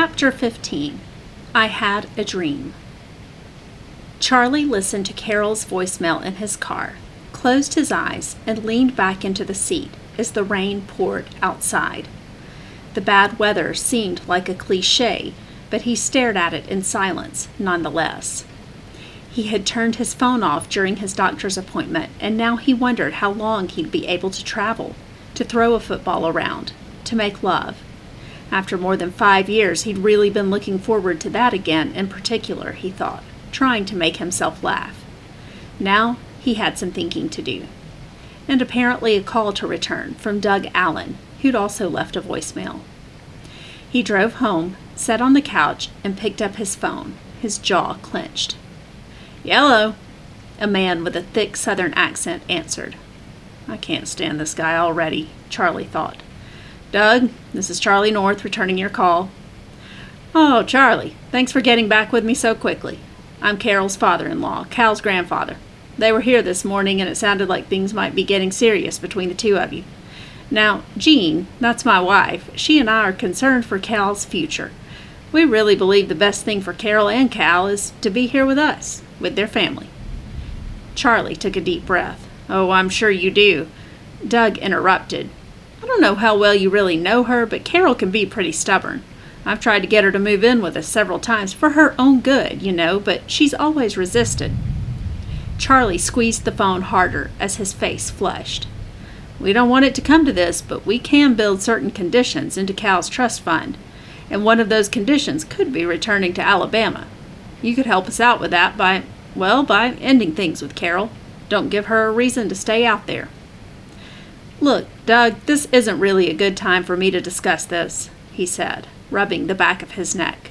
Chapter 15 I Had a Dream. Charlie listened to Carol's voicemail in his car, closed his eyes, and leaned back into the seat as the rain poured outside. The bad weather seemed like a cliche, but he stared at it in silence nonetheless. He had turned his phone off during his doctor's appointment, and now he wondered how long he'd be able to travel, to throw a football around, to make love. After more than five years, he'd really been looking forward to that again in particular, he thought, trying to make himself laugh. Now he had some thinking to do. And apparently a call to return from Doug Allen, who'd also left a voicemail. He drove home, sat on the couch, and picked up his phone, his jaw clenched. Yellow, a man with a thick southern accent answered. I can't stand this guy already, Charlie thought. Doug, this is Charlie North returning your call. Oh, Charlie, thanks for getting back with me so quickly. I'm Carol's father in law, Cal's grandfather. They were here this morning, and it sounded like things might be getting serious between the two of you. Now, Jean, that's my wife, she and I are concerned for Cal's future. We really believe the best thing for Carol and Cal is to be here with us, with their family. Charlie took a deep breath. Oh, I'm sure you do. Doug interrupted. I don't know how well you really know her, but Carol can be pretty stubborn. I've tried to get her to move in with us several times for her own good, you know, but she's always resisted. Charlie squeezed the phone harder as his face flushed. We don't want it to come to this, but we can build certain conditions into Cal's trust fund, and one of those conditions could be returning to Alabama. You could help us out with that by, well, by ending things with Carol. Don't give her a reason to stay out there. Look, Doug, this isn't really a good time for me to discuss this, he said, rubbing the back of his neck.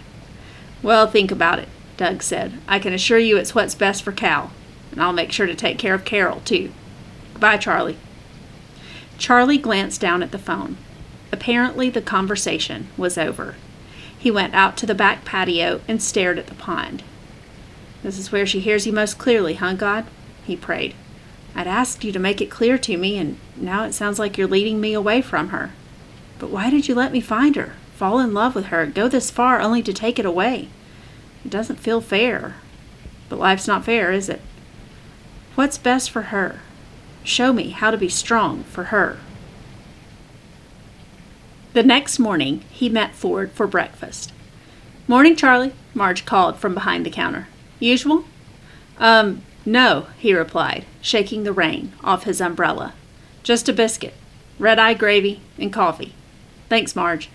Well, think about it, Doug said. I can assure you it's what's best for Cal, and I'll make sure to take care of Carol, too. Goodbye, Charlie. Charlie glanced down at the phone. Apparently, the conversation was over. He went out to the back patio and stared at the pond. This is where she hears you most clearly, huh, God? He prayed. I'd asked you to make it clear to me, and now it sounds like you're leading me away from her. But why did you let me find her, fall in love with her, go this far only to take it away? It doesn't feel fair. But life's not fair, is it? What's best for her? Show me how to be strong for her. The next morning, he met Ford for breakfast. Morning, Charlie, Marge called from behind the counter. Usual? Um, no, he replied, shaking the rain off his umbrella. Just a biscuit, red eye gravy, and coffee. Thanks, Marge.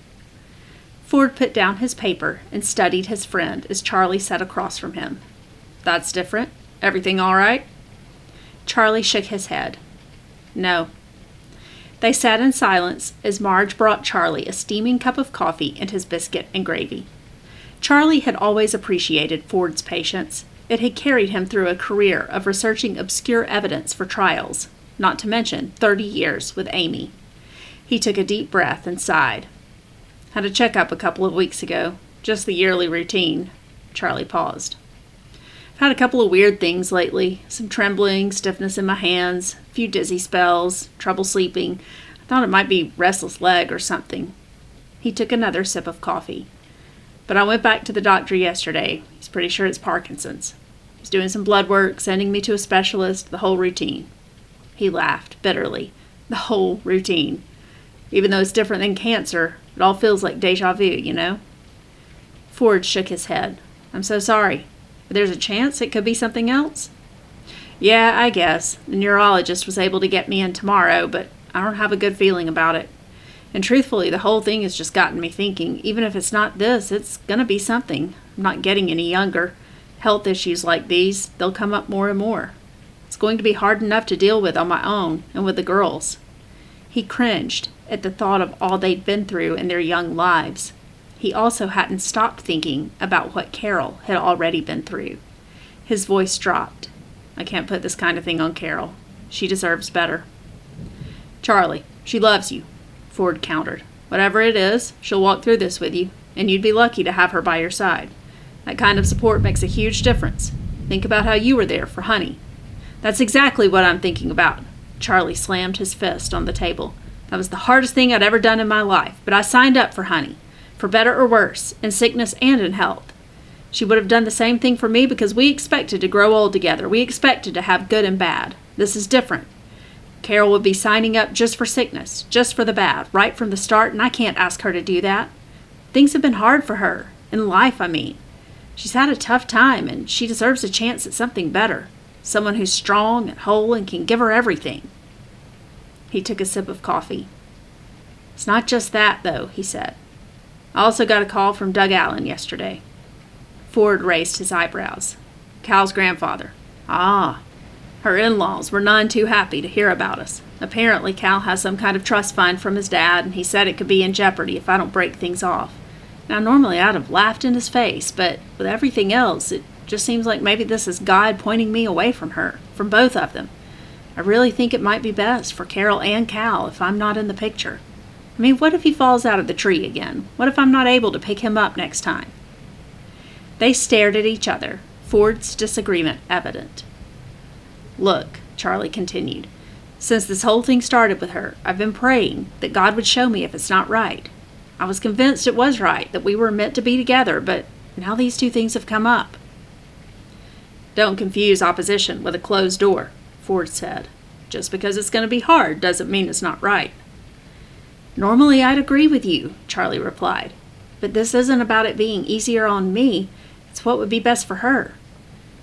Ford put down his paper and studied his friend as Charlie sat across from him. That's different. Everything all right? Charlie shook his head. No. They sat in silence as Marge brought Charlie a steaming cup of coffee and his biscuit and gravy. Charlie had always appreciated Ford's patience. It had carried him through a career of researching obscure evidence for trials, not to mention 30 years with Amy. He took a deep breath and sighed. Had a checkup a couple of weeks ago, just the yearly routine. Charlie paused. I've had a couple of weird things lately some trembling, stiffness in my hands, a few dizzy spells, trouble sleeping. I thought it might be restless leg or something. He took another sip of coffee. But I went back to the doctor yesterday. He's pretty sure it's Parkinson's. He's doing some blood work, sending me to a specialist, the whole routine. He laughed bitterly. The whole routine. Even though it's different than cancer, it all feels like deja vu, you know? Ford shook his head. I'm so sorry. But there's a chance it could be something else? Yeah, I guess. The neurologist was able to get me in tomorrow, but I don't have a good feeling about it. And truthfully, the whole thing has just gotten me thinking even if it's not this, it's to be something. I'm not getting any younger health issues like these, they'll come up more and more. It's going to be hard enough to deal with on my own and with the girls. He cringed at the thought of all they'd been through in their young lives. He also hadn't stopped thinking about what Carol had already been through. His voice dropped. I can't put this kind of thing on Carol. She deserves better. Charlie, she loves you, Ford countered. Whatever it is, she'll walk through this with you, and you'd be lucky to have her by your side. That kind of support makes a huge difference. Think about how you were there for Honey. That's exactly what I'm thinking about. Charlie slammed his fist on the table. That was the hardest thing I'd ever done in my life, but I signed up for Honey. for better or worse, in sickness and in health. She would have done the same thing for me because we expected to grow old together. We expected to have good and bad. This is different. Carol would be signing up just for sickness, just for the bad, right from the start, and I can't ask her to do that. Things have been hard for her, in life, I mean. She's had a tough time, and she deserves a chance at something better. Someone who's strong and whole and can give her everything. He took a sip of coffee. It's not just that, though, he said. I also got a call from Doug Allen yesterday. Ford raised his eyebrows. Cal's grandfather. Ah, her in laws were none too happy to hear about us. Apparently, Cal has some kind of trust fund from his dad, and he said it could be in jeopardy if I don't break things off. Now, normally I'd have laughed in his face, but with everything else, it just seems like maybe this is God pointing me away from her, from both of them. I really think it might be best for Carol and Cal if I'm not in the picture. I mean, what if he falls out of the tree again? What if I'm not able to pick him up next time? They stared at each other, Ford's disagreement evident. Look, Charlie continued, since this whole thing started with her, I've been praying that God would show me if it's not right. I was convinced it was right, that we were meant to be together, but now these two things have come up. Don't confuse opposition with a closed door, Ford said. Just because it's going to be hard doesn't mean it's not right. Normally I'd agree with you, Charlie replied, but this isn't about it being easier on me. It's what would be best for her.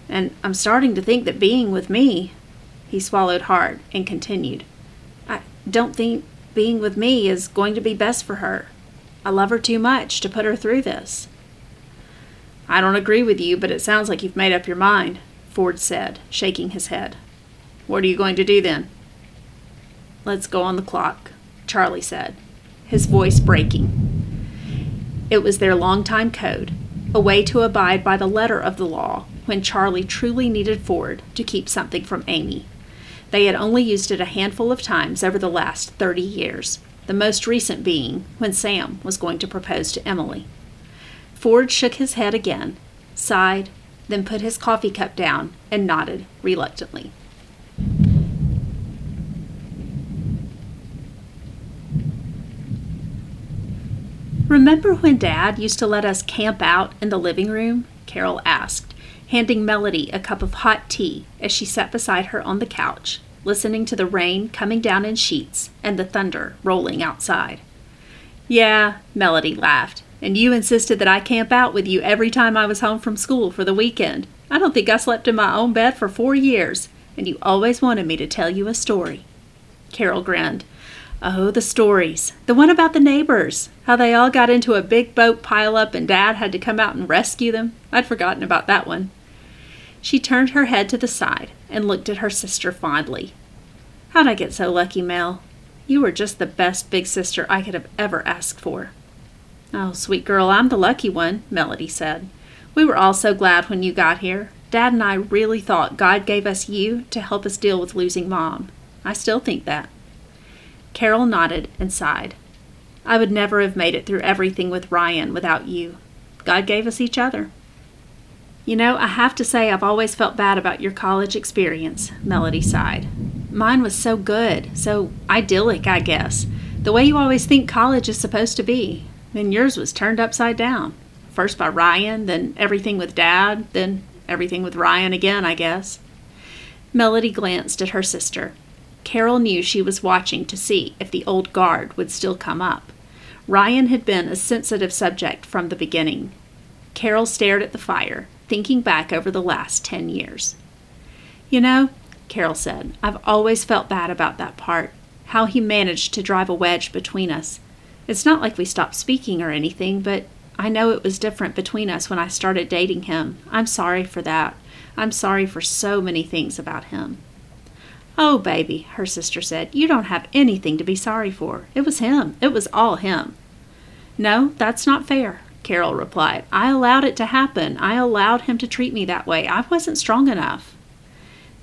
And I'm starting to think that being with me, he swallowed hard and continued, I don't think being with me is going to be best for her. I love her too much to put her through this. I don't agree with you, but it sounds like you've made up your mind, Ford said, shaking his head. What are you going to do then? Let's go on the clock, Charlie said, his voice breaking. It was their long-time code, a way to abide by the letter of the law when Charlie truly needed Ford to keep something from Amy. They had only used it a handful of times over the last 30 years, the most recent being when Sam was going to propose to Emily. Ford shook his head again, sighed, then put his coffee cup down and nodded reluctantly. Remember when Dad used to let us camp out in the living room? Carol asked, handing Melody a cup of hot tea as she sat beside her on the couch, listening to the rain coming down in sheets and the thunder rolling outside. Yeah, Melody laughed, and you insisted that I camp out with you every time I was home from school for the weekend. I don't think I slept in my own bed for four years, and you always wanted me to tell you a story. Carol grinned. Oh, the stories. The one about the neighbors. How they all got into a big boat pileup and Dad had to come out and rescue them. I'd forgotten about that one. She turned her head to the side and looked at her sister fondly. How'd I get so lucky, Mel? You were just the best big sister I could have ever asked for. Oh, sweet girl, I'm the lucky one, Melody said. We were all so glad when you got here. Dad and I really thought God gave us you to help us deal with losing Mom. I still think that. Carol nodded and sighed. I would never have made it through everything with Ryan without you. God gave us each other. You know, I have to say I've always felt bad about your college experience, Melody sighed. Mine was so good, so idyllic, I guess. The way you always think college is supposed to be. And yours was turned upside down. First by Ryan, then everything with Dad, then everything with Ryan again, I guess. Melody glanced at her sister. Carol knew she was watching to see if the old guard would still come up. Ryan had been a sensitive subject from the beginning. Carol stared at the fire, thinking back over the last ten years. You know, Carol said, I've always felt bad about that part, how he managed to drive a wedge between us. It's not like we stopped speaking or anything, but I know it was different between us when I started dating him. I'm sorry for that. I'm sorry for so many things about him. Oh, baby, her sister said, you don't have anything to be sorry for. It was him. It was all him. No, that's not fair, Carol replied. I allowed it to happen. I allowed him to treat me that way. I wasn't strong enough.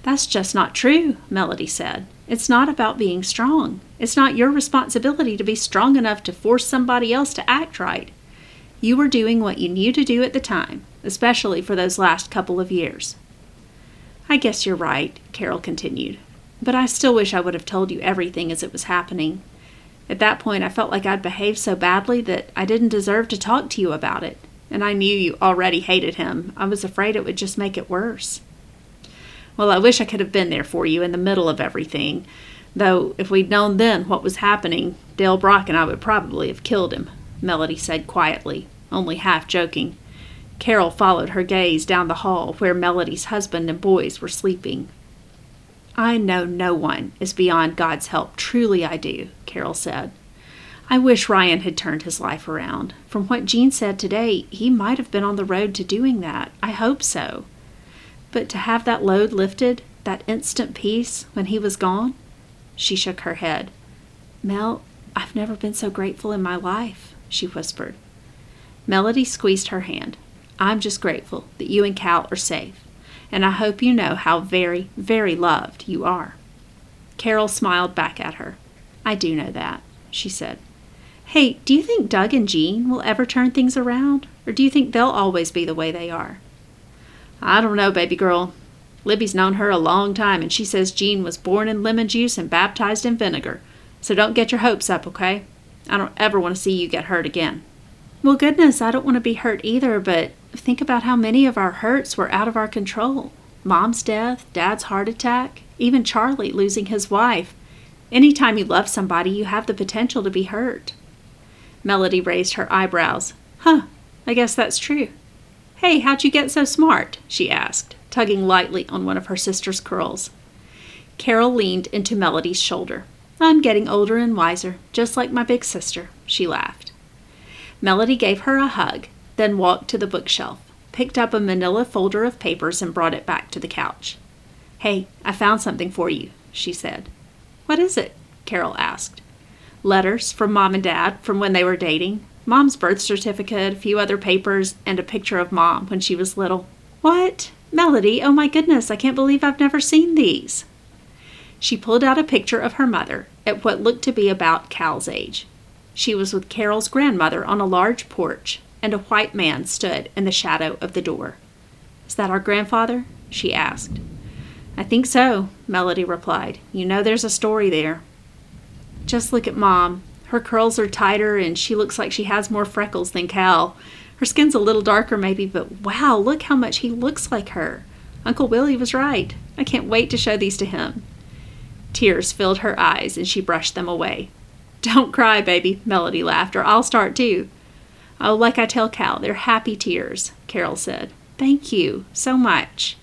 That's just not true, Melody said. It's not about being strong. It's not your responsibility to be strong enough to force somebody else to act right. You were doing what you knew to do at the time, especially for those last couple of years. I guess you're right, Carol continued, but I still wish I would have told you everything as it was happening. At that point, I felt like I'd behaved so badly that I didn't deserve to talk to you about it. And I knew you already hated him. I was afraid it would just make it worse. Well, I wish I could have been there for you in the middle of everything. Though, if we'd known then what was happening, Dale Brock and I would probably have killed him, Melody said quietly, only half joking. Carol followed her gaze down the hall where Melody's husband and boys were sleeping. I know no one is beyond God's help, truly I do, Carol said. I wish Ryan had turned his life around. From what Jean said today, he might have been on the road to doing that. I hope so. But to have that load lifted, that instant peace when he was gone? She shook her head. Mel, I've never been so grateful in my life, she whispered. Melody squeezed her hand. I'm just grateful that you and Cal are safe, and I hope you know how very, very loved you are. Carol smiled back at her. I do know that, she said. Hey, do you think Doug and Jean will ever turn things around, or do you think they'll always be the way they are? I don't know, baby girl. Libby's known her a long time, and she says Jean was born in lemon juice and baptized in vinegar. So don't get your hopes up, okay? I don't ever want to see you get hurt again. Well, goodness, I don't want to be hurt either, but think about how many of our hurts were out of our control. Mom's death, Dad's heart attack, even Charlie losing his wife. Any time you love somebody, you have the potential to be hurt. Melody raised her eyebrows. Huh, I guess that's true. Hey, how'd you get so smart? she asked, tugging lightly on one of her sister's curls. Carol leaned into Melody's shoulder. I'm getting older and wiser, just like my big sister, she laughed. Melody gave her a hug, then walked to the bookshelf, picked up a manila folder of papers, and brought it back to the couch. Hey, I found something for you, she said. What is it? Carol asked. Letters from Mom and Dad from when they were dating. Mom's birth certificate, a few other papers, and a picture of Mom when she was little. What? Melody, oh my goodness, I can't believe I've never seen these. She pulled out a picture of her mother at what looked to be about Cal's age. She was with Carol's grandmother on a large porch, and a white man stood in the shadow of the door. Is that our grandfather? she asked. I think so, Melody replied. You know there's a story there. Just look at Mom. Her curls are tighter and she looks like she has more freckles than Cal. Her skin's a little darker, maybe, but wow, look how much he looks like her. Uncle Willie was right. I can't wait to show these to him. Tears filled her eyes and she brushed them away. Don't cry, baby, Melody laughed, or I'll start too. Oh, like I tell Cal, they're happy tears, Carol said. Thank you so much.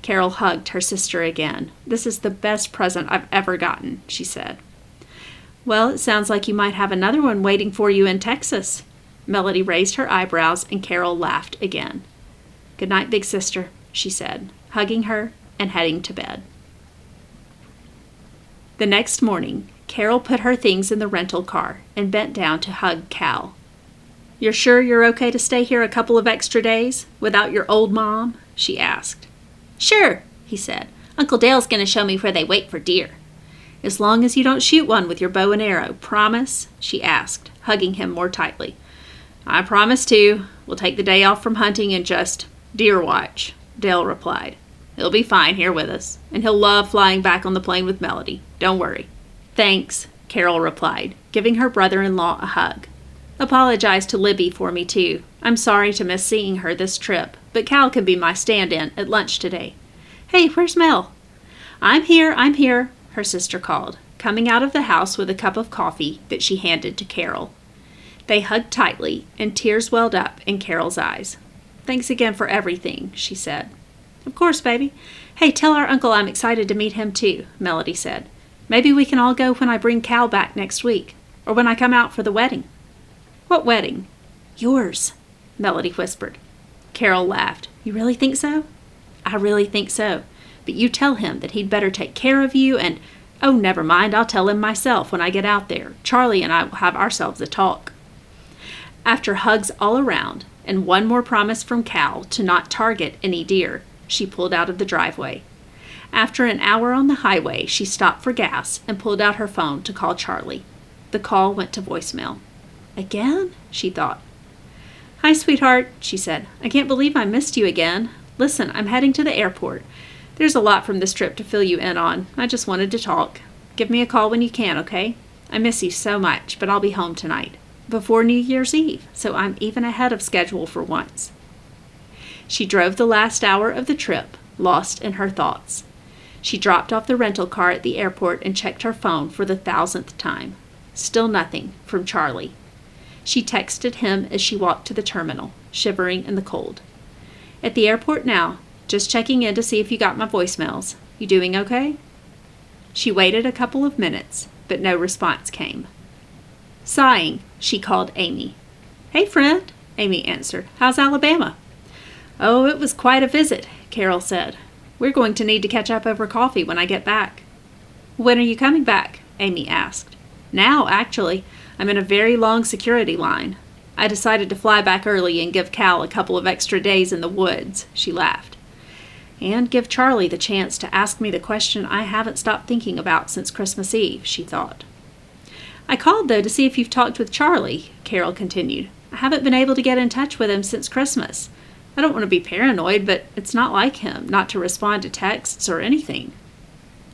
Carol hugged her sister again. This is the best present I've ever gotten, she said. Well, it sounds like you might have another one waiting for you in Texas. Melody raised her eyebrows and Carol laughed again. Good night, big sister, she said, hugging her and heading to bed. The next morning, Carol put her things in the rental car and bent down to hug Cal. You're sure you're okay to stay here a couple of extra days without your old mom? she asked. Sure, he said. Uncle Dale's going to show me where they wait for deer. As long as you don't shoot one with your bow and arrow, promise? she asked, hugging him more tightly. I promise to. We'll take the day off from hunting and just deer watch, Dale replied. He'll be fine here with us, and he'll love flying back on the plane with Melody. Don't worry. Thanks, Carol replied, giving her brother in law a hug. Apologize to Libby for me, too. I'm sorry to miss seeing her this trip, but Cal can be my stand in at lunch today. Hey, where's Mel? I'm here, I'm here, her sister called, coming out of the house with a cup of coffee that she handed to Carol. They hugged tightly, and tears welled up in Carol's eyes. Thanks again for everything, she said. Of course, baby. Hey, tell our uncle I'm excited to meet him too, Melody said. Maybe we can all go when I bring Cal back next week, or when I come out for the wedding. What wedding? Yours, Melody whispered. Carol laughed. You really think so? I really think so but you tell him that he'd better take care of you and oh, never mind, I'll tell him myself when I get out there. Charlie and I will have ourselves a talk. After hugs all around and one more promise from Cal to not target any deer, she pulled out of the driveway. After an hour on the highway, she stopped for gas and pulled out her phone to call Charlie. The call went to voicemail. Again? she thought. Hi, sweetheart, she said. I can't believe I missed you again. Listen, I'm heading to the airport. There's a lot from this trip to fill you in on. I just wanted to talk. Give me a call when you can, okay? I miss you so much, but I'll be home tonight, before New Year's Eve, so I'm even ahead of schedule for once. She drove the last hour of the trip, lost in her thoughts. She dropped off the rental car at the airport and checked her phone for the thousandth time. Still nothing from Charlie. She texted him as she walked to the terminal, shivering in the cold. At the airport now, just checking in to see if you got my voicemails. You doing okay? She waited a couple of minutes, but no response came. Sighing, she called Amy. Hey, friend, Amy answered. How's Alabama? Oh, it was quite a visit, Carol said. We're going to need to catch up over coffee when I get back. When are you coming back? Amy asked. Now, actually. I'm in a very long security line. I decided to fly back early and give Cal a couple of extra days in the woods, she laughed. And give Charlie the chance to ask me the question I haven't stopped thinking about since Christmas Eve, she thought. I called, though, to see if you've talked with Charlie, Carol continued. I haven't been able to get in touch with him since Christmas. I don't want to be paranoid, but it's not like him not to respond to texts or anything.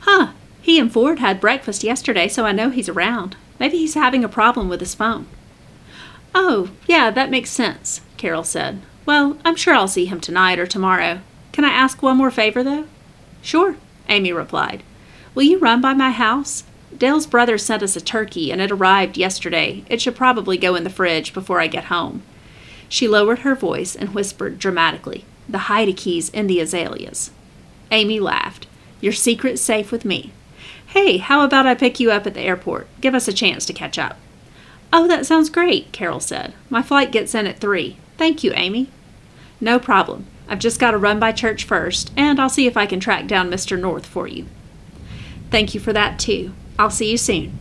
Huh, he and Ford had breakfast yesterday, so I know he's around. Maybe he's having a problem with his phone. Oh, yeah, that makes sense, Carol said. Well, I'm sure I'll see him tonight or tomorrow. Can I ask one more favor, though? Sure, Amy replied. Will you run by my house? Dale's brother sent us a turkey, and it arrived yesterday. It should probably go in the fridge before I get home. She lowered her voice and whispered dramatically, The hide-a-key's in the azaleas. Amy laughed. Your secret's safe with me. Hey, how about I pick you up at the airport? Give us a chance to catch up. Oh, that sounds great, Carol said. My flight gets in at three. Thank you, Amy. No problem. I've just got to run by church first, and I'll see if I can track down Mr. North for you. Thank you for that, too. I'll see you soon.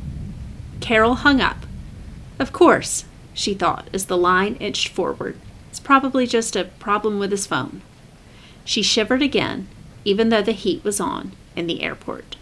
Carol hung up. Of course, she thought as the line inched forward. It's probably just a problem with his phone. She shivered again, even though the heat was on in the airport.